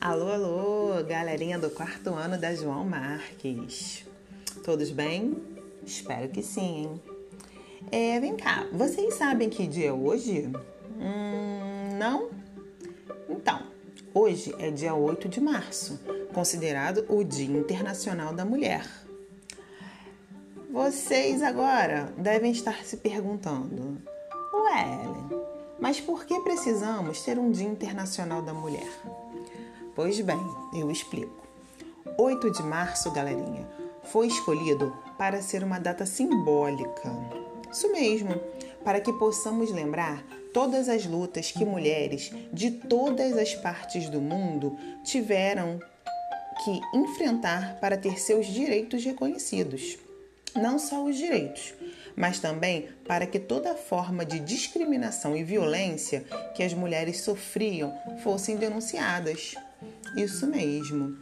Alô, alô, galerinha do quarto ano da João Marques. Todos bem? Espero que sim, hein? É, vem cá, vocês sabem que dia é hoje? Hum, não? Então, hoje é dia 8 de março, considerado o Dia Internacional da Mulher. Vocês agora devem estar se perguntando: Ué, Ellen, mas por que precisamos ter um Dia Internacional da Mulher? Pois bem, eu explico. 8 de março, galerinha, foi escolhido para ser uma data simbólica. Isso mesmo, para que possamos lembrar todas as lutas que mulheres de todas as partes do mundo tiveram que enfrentar para ter seus direitos reconhecidos. Não só os direitos, mas também para que toda forma de discriminação e violência que as mulheres sofriam fossem denunciadas. Isso mesmo.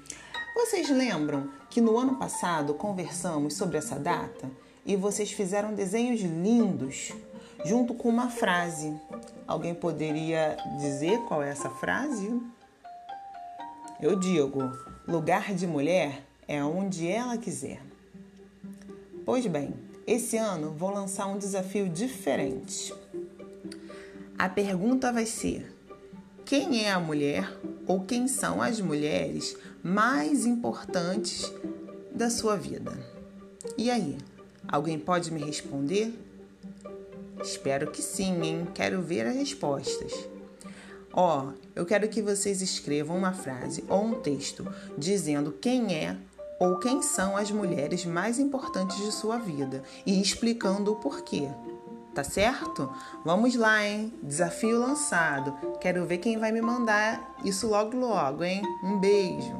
Vocês lembram que no ano passado conversamos sobre essa data e vocês fizeram desenhos lindos junto com uma frase. Alguém poderia dizer qual é essa frase? Eu digo: lugar de mulher é onde ela quiser. Pois bem, esse ano vou lançar um desafio diferente. A pergunta vai ser: quem é a mulher ou quem são as mulheres mais importantes da sua vida? E aí, alguém pode me responder? Espero que sim, hein? Quero ver as respostas. Ó, oh, eu quero que vocês escrevam uma frase ou um texto dizendo quem é ou quem são as mulheres mais importantes de sua vida e explicando o porquê. Tá certo? Vamos lá, hein? Desafio lançado. Quero ver quem vai me mandar isso logo logo, hein? Um beijo.